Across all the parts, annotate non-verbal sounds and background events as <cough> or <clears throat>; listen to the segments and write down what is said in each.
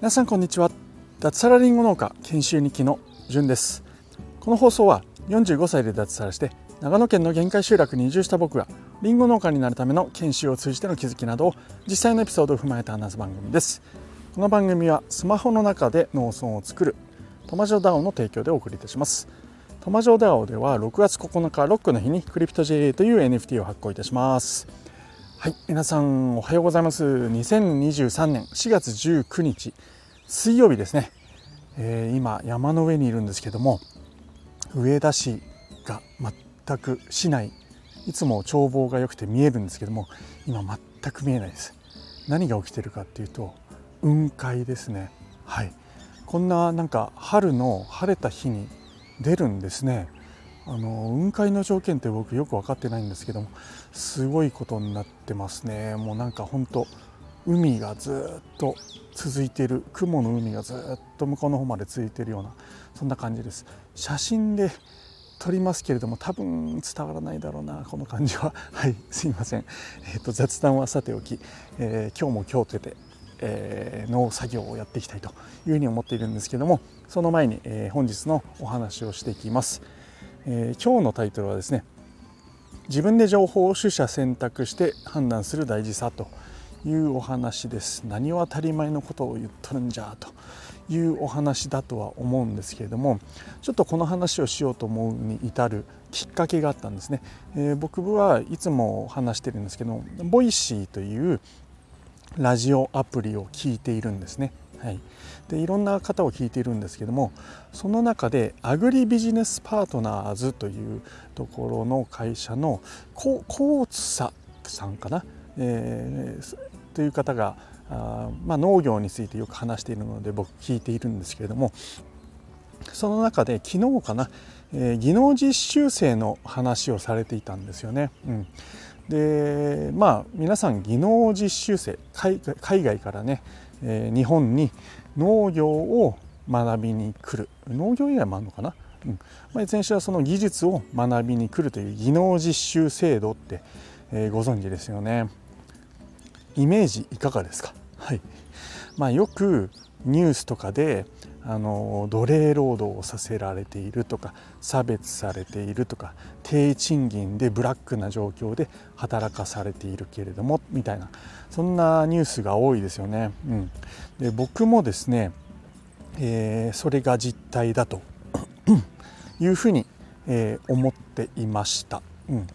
皆さんこんにちは。脱サラリンゴ農家研修日記のじゅんです。この放送は45歳で脱サラして長野県の限界集落に移住した僕がリンゴ農家になるための研修を通じての気づきなどを実際のエピソードを踏まえて話す番組です。この番組はスマホの中で農村を作るトマジョダオの提供でお送りいたします。トマジョダオでは6月9日ロックの日にクリプト JA という NFT を発行いたします。はい皆さんおはようございます。2023年4月19日水曜日ですね、えー、今山の上にいるんですけども上田市が全く市内いつも眺望が良くて見えるんですけども今全く見えないです。何が起きてるかっていうと雲海ですね。はい。こんななんか春の晴れた日に出るんですね。あの雲海の条件って僕よく分かってないんですけどもすごいことになってますね。もうなんか本当海がずっと続いている。雲の海がずっと向こうの方まで続いているようなそんな感じです。写真で撮りますけれども多分伝わらないだろうなこの感じは。<laughs> はいすいません、えーと、雑談はさておき、えー、今日も今日とて、えー、農作業をやっていきたいというふうに思っているんですけどもその前に、えー、本日のお話をしていきます、えー、今日のタイトルはですね自分で情報を取捨選択して判断する大事さというお話です。何を当たり前のことを言っとるんじゃというお話だとは思うんですけれどもちょっとこの話をしようと思うに至るきっかけがあったんですね、えー、僕はいつも話してるんですけどボイシーというラジオアプリを聞いているんですね。はい、でいろんな方を聞いているんですけどもその中でアグリビジネスパートナーズというところの会社のコーツサさんかな、えー、という方があ、まあ、農業についてよく話しているので僕聞いているんですけれどもその中で昨日かな、えー、技能実習生の話をされていたんですよね。うん、でまあ皆さん技能実習生海外からね、え、日本に農業を学びに来る。農業以外もあるのかな、うん。まあ、いずれにしろその技術を学びに来るという技能実習制度って、えー、ご存知ですよね。イメージいかがですか、はい。まあ、よくニュースとかであの奴隷労働をさせられているとか差別されているとか低賃金でブラックな状況で働かされているけれどもみたいなそんなニュースが多いですよね。うん、で僕もですね、えー、それが実態だと <clears throat> いうふうに、えー、思っていました。うん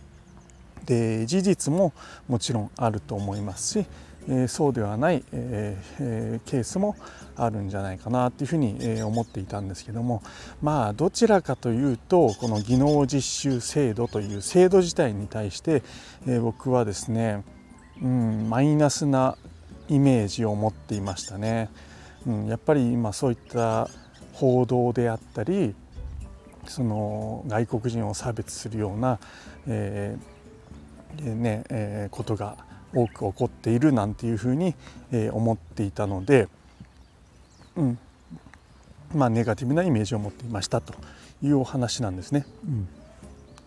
で事実ももちろんあると思いますし、えそうではない、えー、ケースもあるんじゃないかなというふうに、え思っていたんですけどもまあどちらかというとこの技能実習制度という制度自体に対して、え僕はですね、うん、マイナスなイメージを持っていましたね。うん、やっぱり今そういった報道であったりその外国人を差別するような、えーねえー、ことが多く起こっているなんていうふうに、えー、思っていたので、うんまあ、ネガティブなイメージを持っていましたというお話なんですね。うん、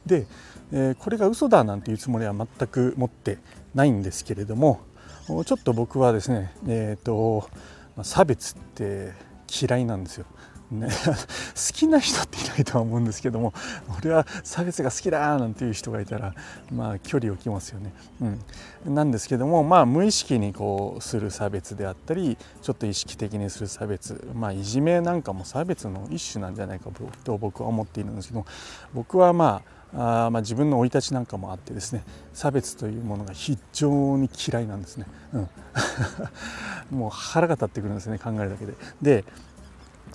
で、えー、これが嘘だなんていうつもりは全く持ってないんですけれどもちょっと僕はですね、えーと差別って嫌いなんですよ。ね、<laughs> 好きな人っていないとは思うんですけども俺は差別が好きだなんていう人がいたらまあ距離を置きますよね。うん、なんですけどもまあ無意識にこうする差別であったりちょっと意識的にする差別まあいじめなんかも差別の一種なんじゃないかと僕は思っているんですけど僕はまああまあ、自分の生い立ちなんかもあってですね差別というものが非常に嫌いなんですね、うん、<laughs> もう腹が立ってくるんですね考えるだけで。で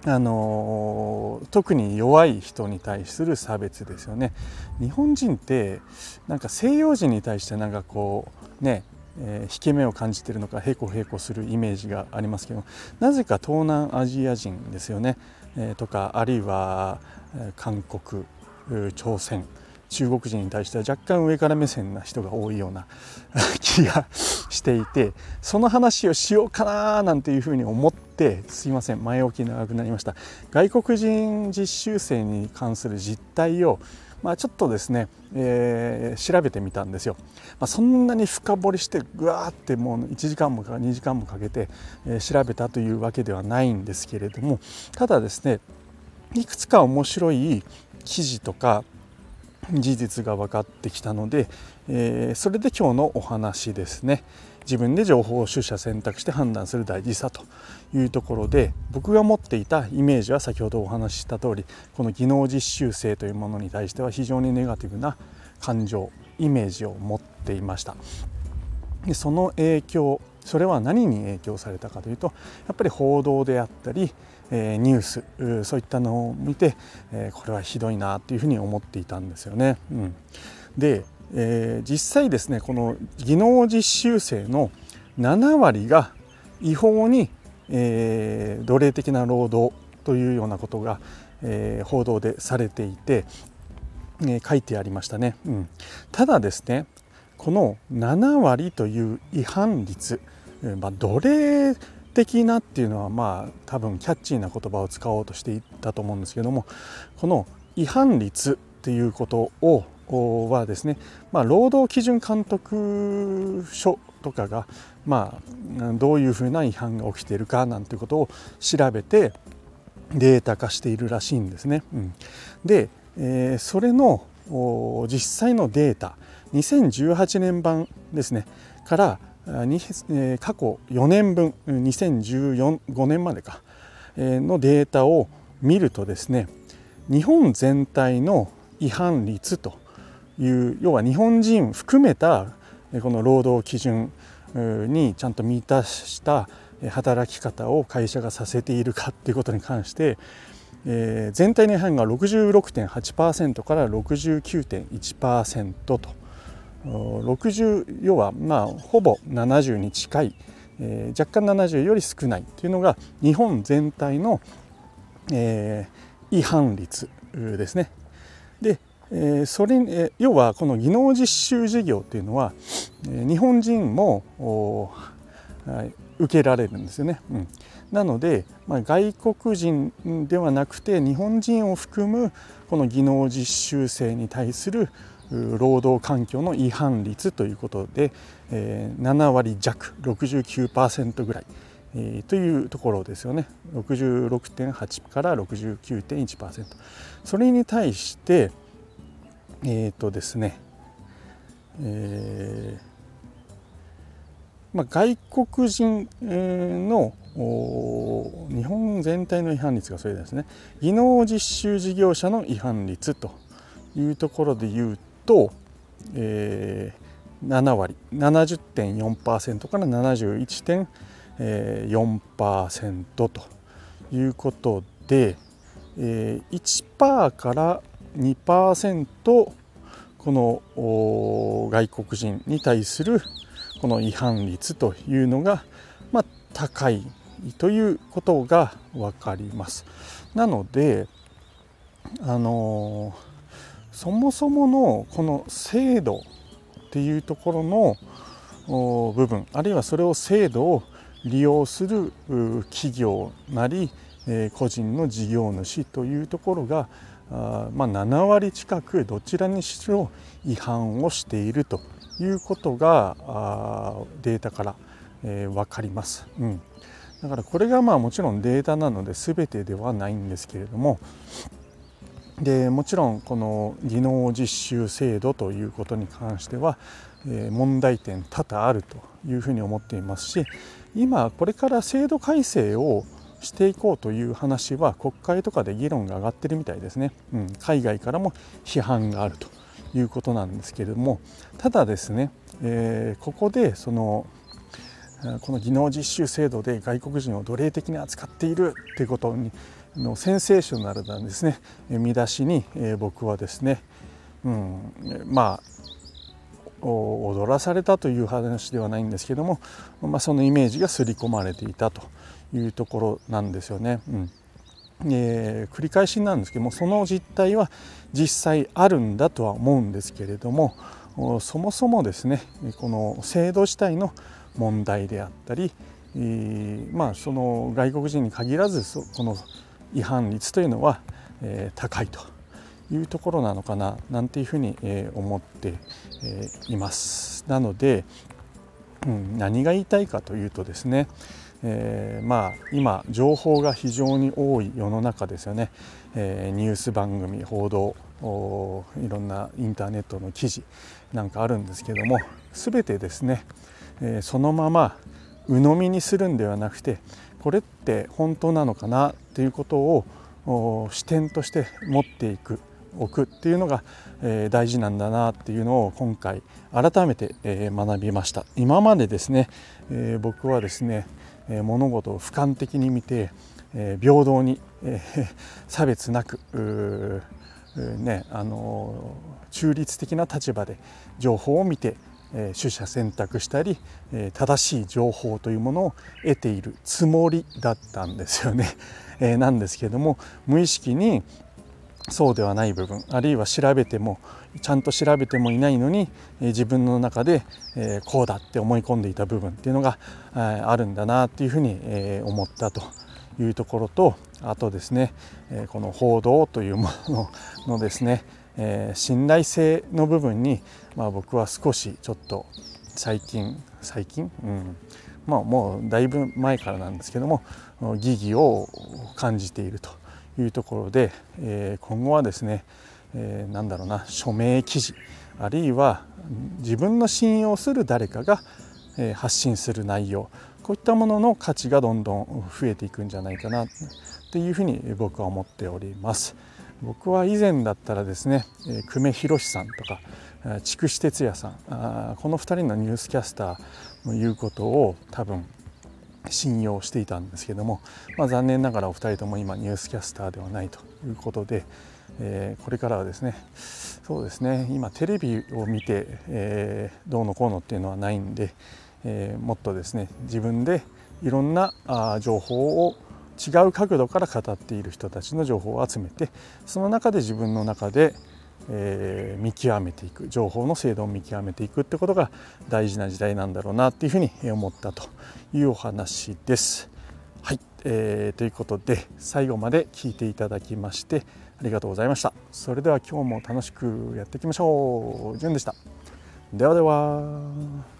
あの特に弱い人に対する差別ですよね。日本人ってなんか西洋人に対してなんかこうねえー、引け目を感じてるのかへこへこするイメージがありますけどなぜか東南アジア人ですよね、えー、とかあるいは韓国朝鮮。中国人に対しては若干上から目線な人が多いような <laughs> 気がしていてその話をしようかななんていうふうに思ってすいません前置き長くなりました外国人実習生に関する実態をまあ、ちょっとですね、えー、調べてみたんですよ。まあ、そんなに深掘りしてぐわーってもう1時間もか2時間もかけて、え、調べたというわけではないんですけれどもただですねいくつか面白い記事とか事実が分かってきたので、えー、それで今日のお話ですね。自分で情報を取捨選択して判断する大事さというところで僕が持っていたイメージは先ほどお話しした通りこの技能実習生というものに対しては非常にネガティブな感情イメージを持っていました。でその影響それは何に影響されたかというとやっぱり報道であったり、え、ニュースそういったのを見て、え、これはひどいなというふうに思っていたんですよね。うん、で、えー、実際ですねこの技能実習生の7割が違法に、え奴隷的な労働というようなことが、え報道でされていて、え書いてありましたね。うん、ただですねこの7割という違反率、まあ、奴隷的なっていうのはまあ多分キャッチーな言葉を使おうとしていたと思うんですけどもこの違反率っていうことをはですね、まあ、労働基準監督署とかが、まあ、どういうふうな違反が起きているかなんていうことを調べてデータ化しているらしいんですね。うん、で、えー、それの実際のデータ2018年版ですねから過去4年分2015年までかのデータを見るとですね日本全体の違反率という要は日本人含めたこの労働基準にちゃんと満たした働き方を会社がさせているかっていうことに関して、全体の違反が66.8%から69.1%と。60要はまあほぼ70に近い、えー、若干70より少ないというのが日本全体の、えー、違反率ですね。で、えー、それ、え、要はこの技能実習事業というのは、え、日本人も受けられるんですよね。うん、なので、まあ、外国人ではなくて日本人を含むこの技能実習生に対する労働環境の違反率ということで、えー、7割弱69%ぐらい、えー、というところですよね。66.8から69.1%それに対してえっ、ー、とですね、えーまあ、外国人の日本全体の違反率がそれですね。技能実習事業者の違反率というところで言うと、えー、7割70.4%から71.4%ということで、えー、1%から2%この外国人に対するこの違反率というのが、まあ、高いということが分かります。なのであのーそもそものこの制度っていうところの部分あるいはそれを制度を利用する企業なり個人の事業主というところがまあ、7割近くどちらにしろ違反をしているということがデータから、え分かります、うん、だからこれがまあもちろんデータなので全てではないんですけれどもでもちろんこの技能実習制度ということに関しては、え問題点多々あるというふうに思っていますし今これから制度改正をしていこうという話は国会とかで議論が上がってるみたいですね、うん、海外からも批判があるということなんですけれどもただですね、えー、ここでそのこの技能実習制度で外国人を奴隷的に扱っているということにのセンセーショナルなんですね見出しに、僕はですね、うん、まあ踊らされたという話ではないんですけども、まあ、そのイメージが刷り込まれていたというところなんですよね。うんえー、繰り返しなんですけどもその実態は実際あるんだとは思うんですけれどもそもそもですねこの制度自体の問題であったり、えー、まあその外国人に限らずこの違反率というのは、えー、高いというところなのかななんていうふうに、え思って、えいます。なので、うん、何が言いたいかというとですね、えー、まあ今情報が非常に多い世の中ですよね、えー、ニュース番組報道いろんなインターネットの記事なんかあるんですけども全てですね、えー、そのまま鵜呑みにするんではなくてこれって本当なのかなっていうことを視点として持っていく置くっていうのが、えー、大事なんだなっていうのを今回改めて、えー、学びました。今までですね、えー、僕はですね、え物事を俯瞰的に見て、え平等に、え <laughs> 差別なくねあの中立的な立場で情報を見て取捨選択したり、正しい情報というものを得ているつもりだったんですよね。<laughs> なんですけども無意識にそうではない部分あるいは調べてもちゃんと調べてもいないのに、自分の中で、こうだって思い込んでいた部分っていうのが、あるんだなっていうふうに、思ったというところとあとですね、この報道というもののですね、え信頼性の部分に、まあ、僕は少しちょっと最近最近、うんまあ、もうだいぶ前からなんですけども疑義を感じているというところで、え今後はですね、えー、なんだろうな署名記事あるいは自分の信用する誰かが、え発信する内容こういったものの価値がどんどん増えていくんじゃないかなというふうに僕は思っております。僕は以前だったらですね久米宏さんとか筑紫哲也さんこの2人のニュースキャスターの言うことを多分信用していたんですけども、まあ、残念ながらお二人とも今ニュースキャスターではないということで、えー、これからはですねそうですね今テレビを見て、えー、どうのこうのっていうのはないんで、えー、もっとですね自分でいろんなあ情報を違う角度から語っている人たちの情報を集めてその中で自分の中で、えー、見極めていく情報の精度を見極めていくってことが大事な時代なんだろうなっていうふうに思ったというお話です。はい、えー、ということで最後まで聞いていただきましてありがとうございました。それでは今日も楽しくやっていきましょう。じゅんでした。ではでは。